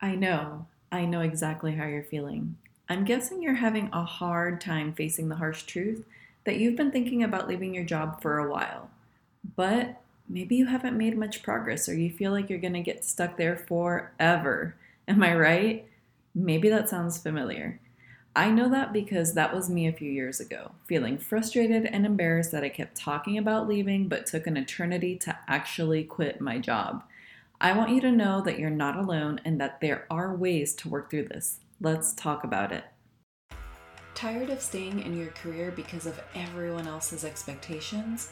I know. I know exactly how you're feeling. I'm guessing you're having a hard time facing the harsh truth that you've been thinking about leaving your job for a while. But maybe you haven't made much progress or you feel like you're going to get stuck there forever. Am I right? Maybe that sounds familiar. I know that because that was me a few years ago, feeling frustrated and embarrassed that I kept talking about leaving but took an eternity to actually quit my job. I want you to know that you're not alone and that there are ways to work through this. Let's talk about it. Tired of staying in your career because of everyone else's expectations?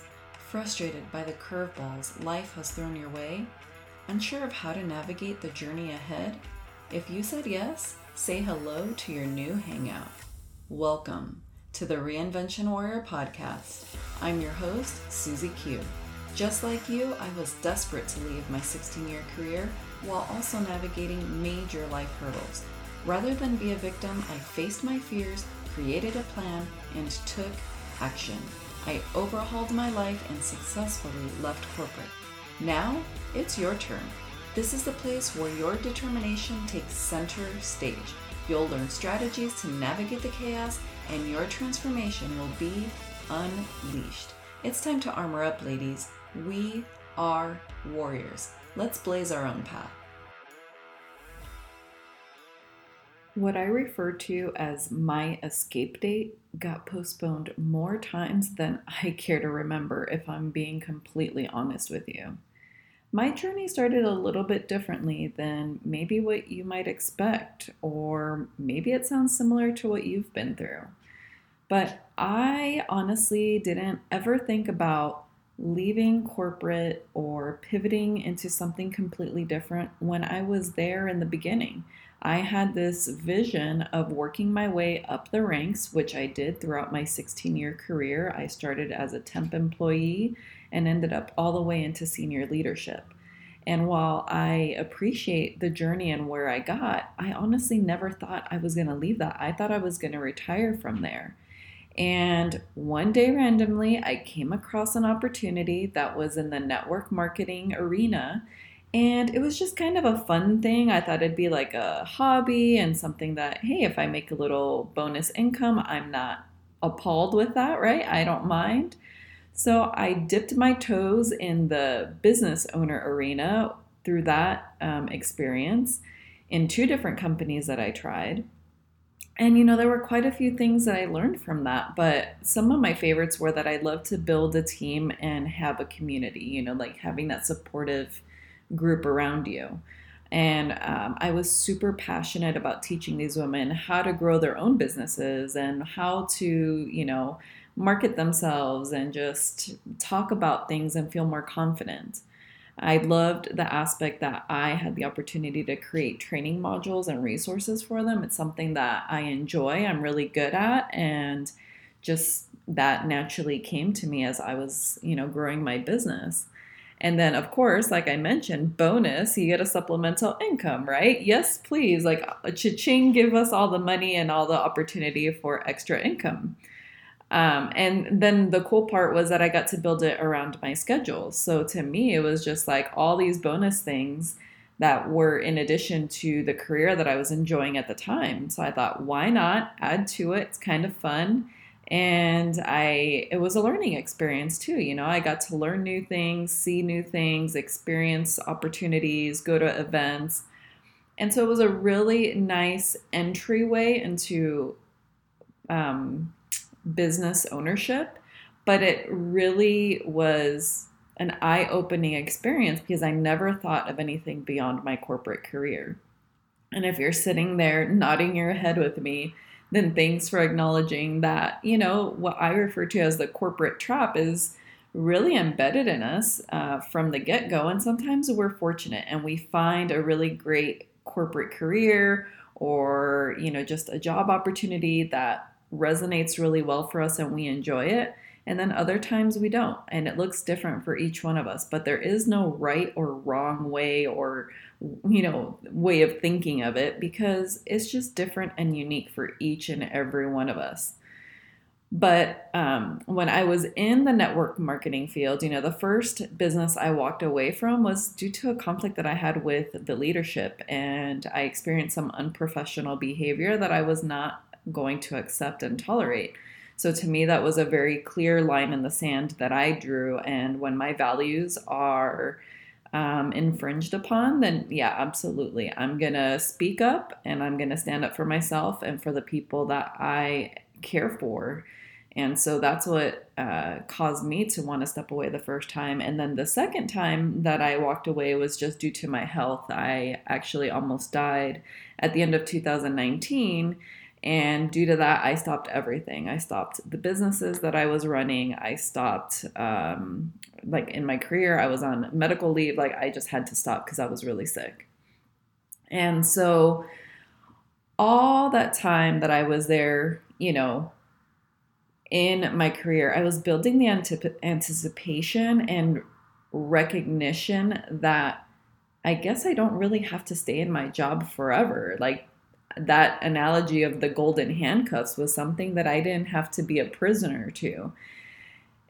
Frustrated by the curveballs life has thrown your way? Unsure of how to navigate the journey ahead? If you said yes, say hello to your new hangout. Welcome to the Reinvention Warrior podcast. I'm your host, Susie Q. Just like you, I was desperate to leave my 16 year career while also navigating major life hurdles. Rather than be a victim, I faced my fears, created a plan, and took action. I overhauled my life and successfully left corporate. Now, it's your turn. This is the place where your determination takes center stage. You'll learn strategies to navigate the chaos, and your transformation will be unleashed. It's time to armor up, ladies. We are warriors. Let's blaze our own path. What I refer to as my escape date got postponed more times than I care to remember, if I'm being completely honest with you. My journey started a little bit differently than maybe what you might expect, or maybe it sounds similar to what you've been through. But I honestly didn't ever think about leaving corporate or pivoting into something completely different when I was there in the beginning. I had this vision of working my way up the ranks, which I did throughout my 16 year career. I started as a temp employee and ended up all the way into senior leadership. And while I appreciate the journey and where I got, I honestly never thought I was going to leave that. I thought I was going to retire from there. And one day, randomly, I came across an opportunity that was in the network marketing arena. And it was just kind of a fun thing. I thought it'd be like a hobby and something that, hey, if I make a little bonus income, I'm not appalled with that, right? I don't mind. So I dipped my toes in the business owner arena through that um, experience in two different companies that I tried and you know there were quite a few things that i learned from that but some of my favorites were that i love to build a team and have a community you know like having that supportive group around you. And um, i was super passionate about teaching these women how to grow their own businesses and how to you know market themselves and just talk about things and feel more confident I loved the aspect that I had the opportunity to create training modules and resources for them. It's something that I enjoy, I'm really good at, and just that naturally came to me as I was, you know, growing my business. And then, of course, like I mentioned, bonus, you get a supplemental income, right? Yes, please. Like, uh, cha-ching, give us all the money and all the opportunity for extra income. Um, and then the cool part was that I got to build it around my schedule. So to me, it was just like all these bonus things that were in addition to the career that I was enjoying at the time. So I thought, why not add to it? It's kind of fun. And I it was a learning experience too, you know. I got to learn new things, see new things, experience opportunities, go to events. And so it was a really nice entryway into um, business ownership, but it really was an eye opening experience because I never thought of anything beyond my corporate career. And if you're sitting there nodding your head with me, then thanks for acknowledging that, you know, what I refer to as the corporate trap is really embedded in us uh, from the get go. And sometimes we're fortunate and we find a really great corporate career or, you know, just a job opportunity that resonates really well for us and we enjoy it. And then other times we don't. And it looks different for each one of us. But there is no right or wrong way or, you know, way of thinking of it because it's just different and unique for each and every one of us. But um, when I was in the network marketing field, you know, the first business I walked away from was due to a conflict that I had with the leadership. And I experienced some unprofessional behavior that I was not going to accept and tolerate. So to me, that was a very clear line in the sand that I drew. And when my values are um, infringed upon, then yeah, absolutely. I'm going to speak up and I'm going to stand up for myself and for the people that I care for. And so that's what uh, caused me to want to step away the first time. And then the second time that I walked away was just due to my health. I actually almost died at the end of 2019. And due to that, I stopped everything. I stopped the businesses that I was running. I stopped, um, like in my career, I was on medical leave. Like I just had to stop because I was really sick. And so, all that time that I was there, you know, in my career, I was building the antip- anticipation and recognition that I guess I don't really have to stay in my job forever. Like that analogy of the golden handcuffs was something that I didn't have to be a prisoner to.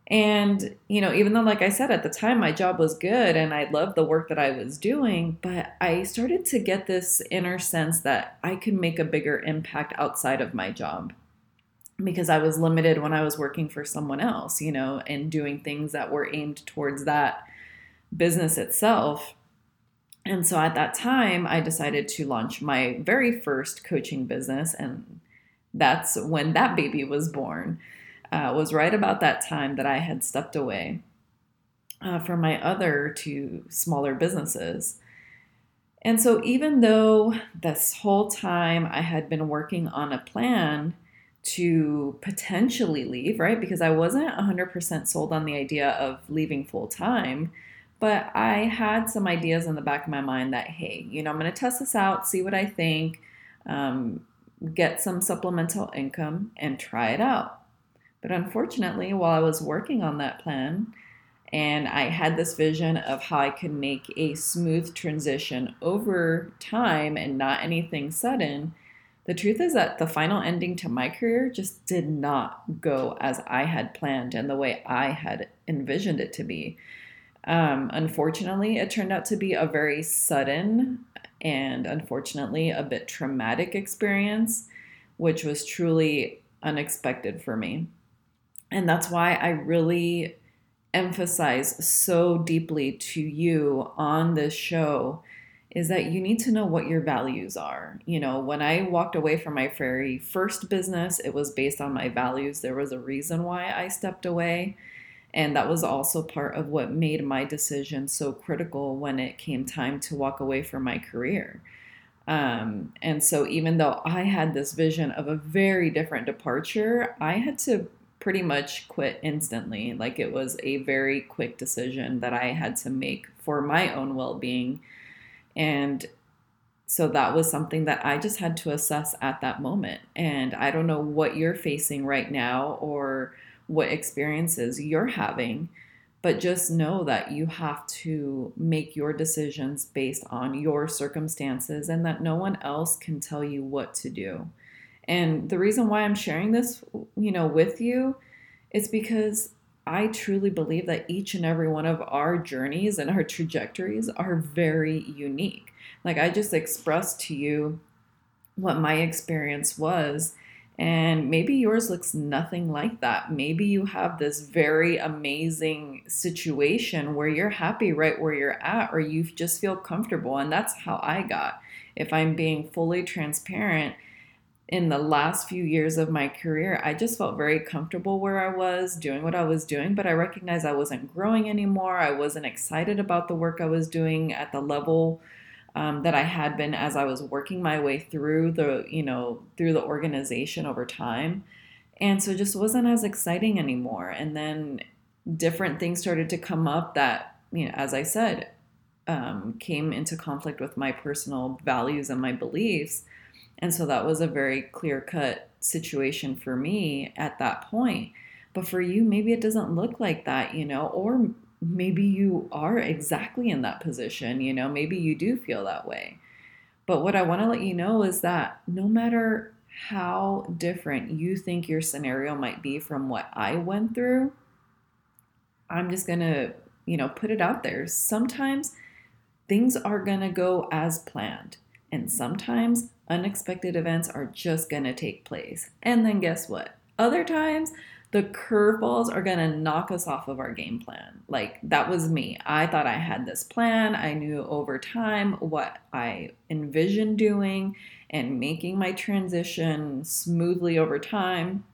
And, you know, even though, like I said, at the time my job was good and I loved the work that I was doing, but I started to get this inner sense that I could make a bigger impact outside of my job because I was limited when I was working for someone else, you know, and doing things that were aimed towards that business itself. And so at that time, I decided to launch my very first coaching business. And that's when that baby was born. Uh, was right about that time that I had stepped away uh, from my other two smaller businesses. And so, even though this whole time I had been working on a plan to potentially leave, right? Because I wasn't 100% sold on the idea of leaving full time, but I had some ideas in the back of my mind that, hey, you know, I'm going to test this out, see what I think, um, get some supplemental income, and try it out. But unfortunately, while I was working on that plan, and I had this vision of how I could make a smooth transition over time and not anything sudden the truth is that the final ending to my career just did not go as I had planned and the way I had envisioned it to be. Um, unfortunately, it turned out to be a very sudden and unfortunately a bit traumatic experience, which was truly unexpected for me. And that's why I really emphasize so deeply to you on this show is that you need to know what your values are. You know, when I walked away from my very first business, it was based on my values. There was a reason why I stepped away. And that was also part of what made my decision so critical when it came time to walk away from my career. Um, and so, even though I had this vision of a very different departure, I had to pretty much quit instantly. Like it was a very quick decision that I had to make for my own well being and so that was something that I just had to assess at that moment. And I don't know what you're facing right now or what experiences you're having, but just know that you have to make your decisions based on your circumstances and that no one else can tell you what to do. And the reason why I'm sharing this, you know, with you is because I truly believe that each and every one of our journeys and our trajectories are very unique. Like I just expressed to you what my experience was. And maybe yours looks nothing like that. Maybe you have this very amazing situation where you're happy right where you're at, or you just feel comfortable. And that's how I got. If I'm being fully transparent, in the last few years of my career, I just felt very comfortable where I was doing what I was doing, but I recognized I wasn't growing anymore. I wasn't excited about the work I was doing at the level um, that I had been as I was working my way through the, you know, through the organization over time. And so it just wasn't as exciting anymore. And then different things started to come up that, you know, as I said, um, came into conflict with my personal values and my beliefs and so that was a very clear cut situation for me at that point. But for you, maybe it doesn't look like that, you know, or maybe you are exactly in that position, you know, maybe you do feel that way. But what I want to let you know is that no matter how different you think your scenario might be from what I went through, I'm just going to, you know, put it out there. Sometimes things are going to go as planned, and sometimes unexpected events are just going to take place. And then guess what? Other times, the curveballs are going to knock us off of our game plan. Like that was me. I thought I had this plan. I knew over time what I envisioned doing and making my transition smoothly over time.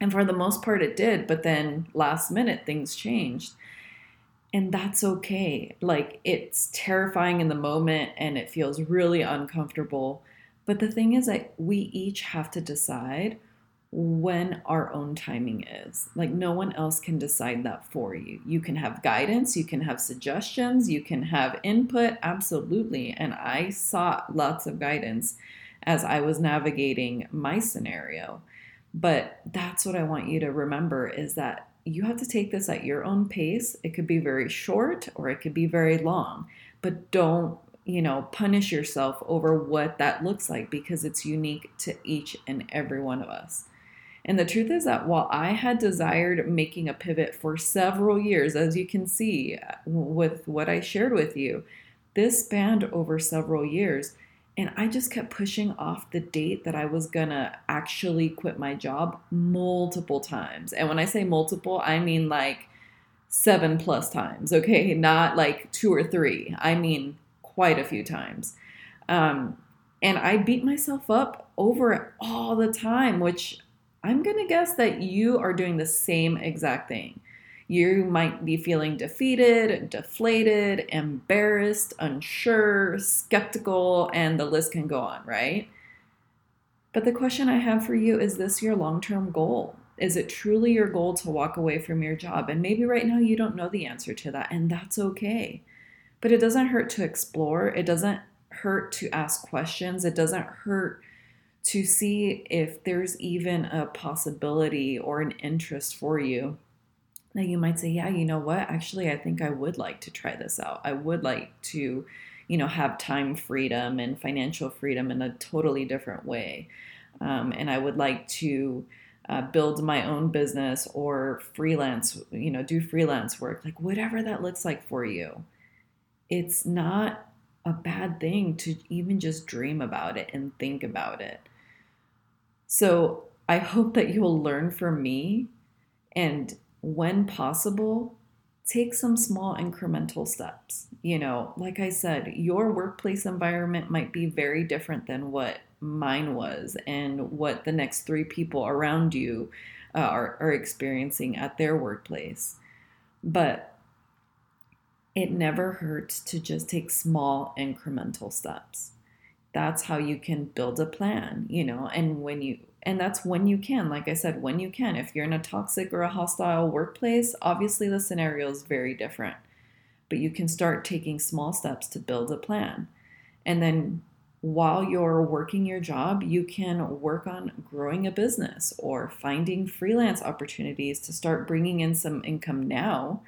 And for the most part, it did. But then last minute, things changed. And that's okay. Like it's terrifying in the moment and it feels really uncomfortable. But the thing is that we each have to decide when our own timing is. Like no one else can decide that for you. You can have guidance, you can have suggestions, you can have input, absolutely. And I sought lots of guidance as I was navigating my scenario. But that's what I want you to remember is that you have to take this at your own pace. It could be very short or it could be very long, but don't you know, punish yourself over what that looks like because it's unique to each and every one of us. And the truth is that while I had desired making a pivot for several years, as you can see uh, with what I shared with you, this spanned over several years. And I just kept pushing off the date that I was gonna actually quit my job multiple times. And when I say multiple, I mean like seven plus times, okay? Not like two or three. I mean quite a few times. Um, and I beat myself up over it all the time, which I'm going to guess that you are doing the same exact thing. You might be feeling defeated, deflated, embarrassed, unsure, skeptical, and the list can go on, right? But the question I have for you is this your long term goal? Is it truly your goal to walk away from your job? And maybe right now you don't know the answer to that, and that's okay. But it doesn't hurt to explore, it doesn't hurt to ask questions, it doesn't hurt to see if there's even a possibility or an interest for you that you might say, yeah, you know what? Actually, I think I would like to try this out. I would like to, you know, have time freedom and financial freedom in a totally different way. Um, and I would like to uh, build my own business or freelance, you know, do freelance work, like whatever that looks like for you. It's not a bad thing to even just dream about it and think about it. So I hope that you will learn from me and when possible, take some small incremental steps. You know, like I said, your workplace environment might be very different than what mine was and what the next three people around you uh, are, are experiencing at their workplace. But it never hurts to just take small incremental steps that's how you can build a plan, you know, and when you and that's when you can, like I said, when you can. If you're in a toxic or a hostile workplace, obviously the scenario is very different. But you can start taking small steps to build a plan. And then while you're working your job, you can work on growing a business or finding freelance opportunities to start bringing in some income now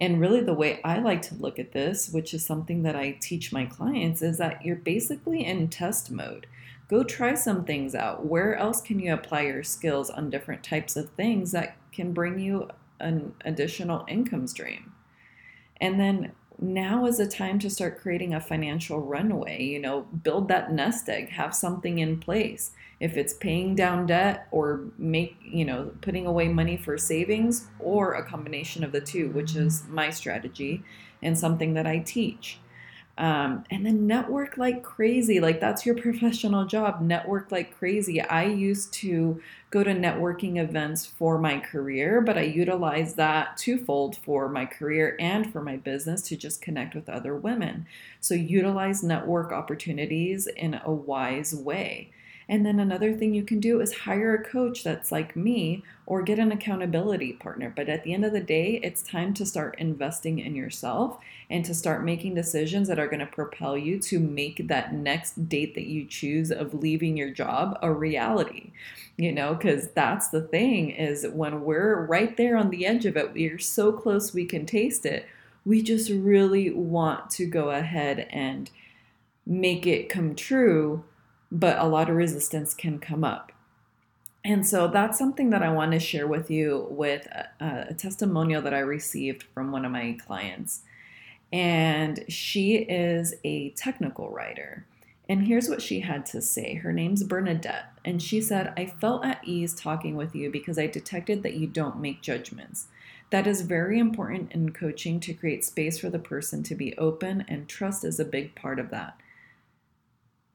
and really, the way I like to look at this, which is something that I teach my clients, is that you're basically in test mode. Go try some things out. Where else can you apply your skills on different types of things that can bring you an additional income stream? And then now is the time to start creating a financial runway. You know, build that nest egg, have something in place if it's paying down debt or make you know putting away money for savings or a combination of the two which is my strategy and something that i teach um, and then network like crazy. Like that's your professional job. Network like crazy. I used to go to networking events for my career but i utilize that twofold for my career and for my business to just connect with other women. So utilize network opportunities in a wise way and then another thing you can do is hire a coach that's like me or get an accountability partner. But at the end of the day, it's time to start investing in yourself and to start making decisions that are going to propel you to make that next date that you choose of leaving your job a reality. You know, because that's the thing is when we're right there on the edge of it, we're so close we can taste it. We just really want to go ahead and make it come true but a lot of resistance can come up. And so that's something that I want to share with you with a, a testimonial that I received from one of my clients. And she is a technical writer. And here's what she had to say. Her name's Bernadette. And she said, I felt at ease talking with you because I detected that you don't make judgments. That is very important in coaching to create space for the person to be open, and trust is a big part of that.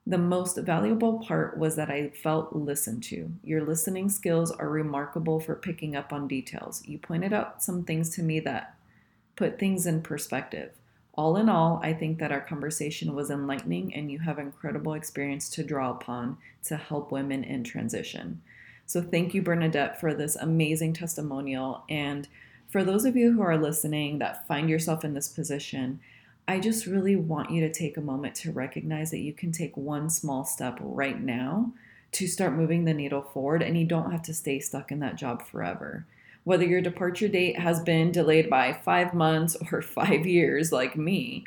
The most valuable part was that I felt listened to. Your listening skills are remarkable for picking up on details. You pointed out some things to me that put things in perspective. All in all, I think that our conversation was enlightening and you have incredible experience to draw upon to help women in transition. So, thank you, Bernadette, for this amazing testimonial. And for those of you who are listening that find yourself in this position, I just really want you to take a moment to recognize that you can take one small step right now to start moving the needle forward, and you don't have to stay stuck in that job forever. Whether your departure date has been delayed by five months or five years, like me,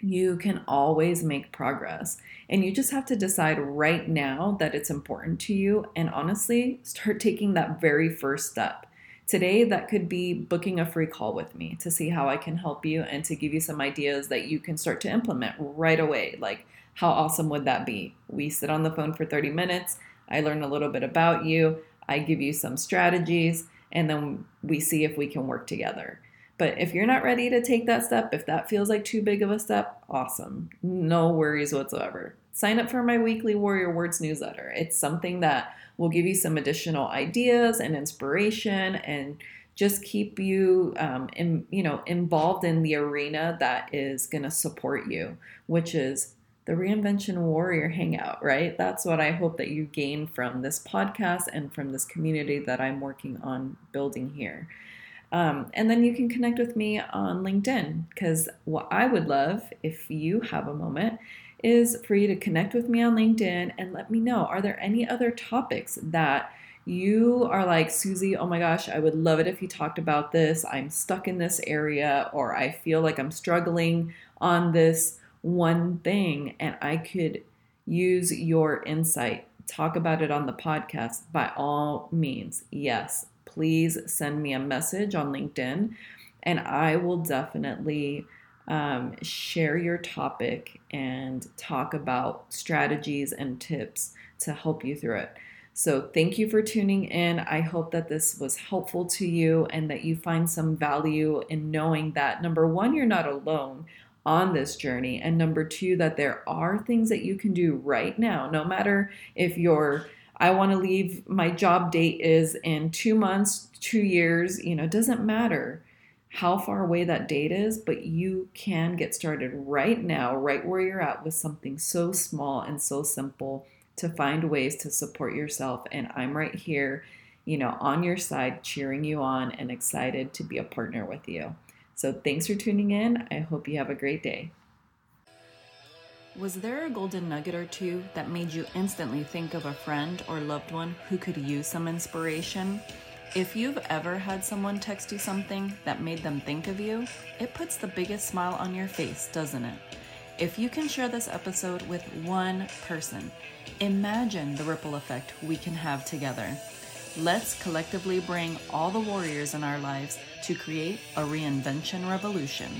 you can always make progress. And you just have to decide right now that it's important to you, and honestly, start taking that very first step. Today, that could be booking a free call with me to see how I can help you and to give you some ideas that you can start to implement right away. Like, how awesome would that be? We sit on the phone for 30 minutes. I learn a little bit about you. I give you some strategies, and then we see if we can work together. But if you're not ready to take that step, if that feels like too big of a step, awesome. No worries whatsoever. Sign up for my weekly Warrior Words newsletter. It's something that will give you some additional ideas and inspiration and just keep you um, in, you know involved in the arena that is going to support you which is the reinvention warrior hangout right that's what i hope that you gain from this podcast and from this community that i'm working on building here um, and then you can connect with me on linkedin because what i would love if you have a moment is for you to connect with me on LinkedIn and let me know are there any other topics that you are like, Susie, oh my gosh, I would love it if you talked about this. I'm stuck in this area, or I feel like I'm struggling on this one thing, and I could use your insight. Talk about it on the podcast by all means. Yes, please send me a message on LinkedIn, and I will definitely um, share your topic and talk about strategies and tips to help you through it. So, thank you for tuning in. I hope that this was helpful to you and that you find some value in knowing that number one, you're not alone on this journey, and number two, that there are things that you can do right now, no matter if you're I want to leave my job date is in two months, two years, you know, doesn't matter how far away that date is, but you can get started right now, right where you're at, with something so small and so simple to find ways to support yourself. And I'm right here, you know, on your side, cheering you on and excited to be a partner with you. So thanks for tuning in. I hope you have a great day. Was there a golden nugget or two that made you instantly think of a friend or loved one who could use some inspiration? If you've ever had someone text you something that made them think of you, it puts the biggest smile on your face, doesn't it? If you can share this episode with one person, imagine the ripple effect we can have together. Let's collectively bring all the warriors in our lives to create a reinvention revolution.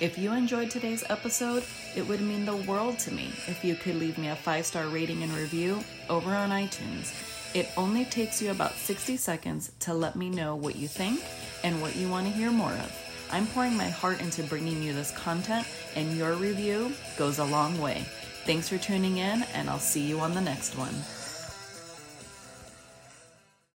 If you enjoyed today's episode, it would mean the world to me if you could leave me a five star rating and review over on iTunes. It only takes you about 60 seconds to let me know what you think and what you want to hear more of. I'm pouring my heart into bringing you this content, and your review goes a long way. Thanks for tuning in, and I'll see you on the next one.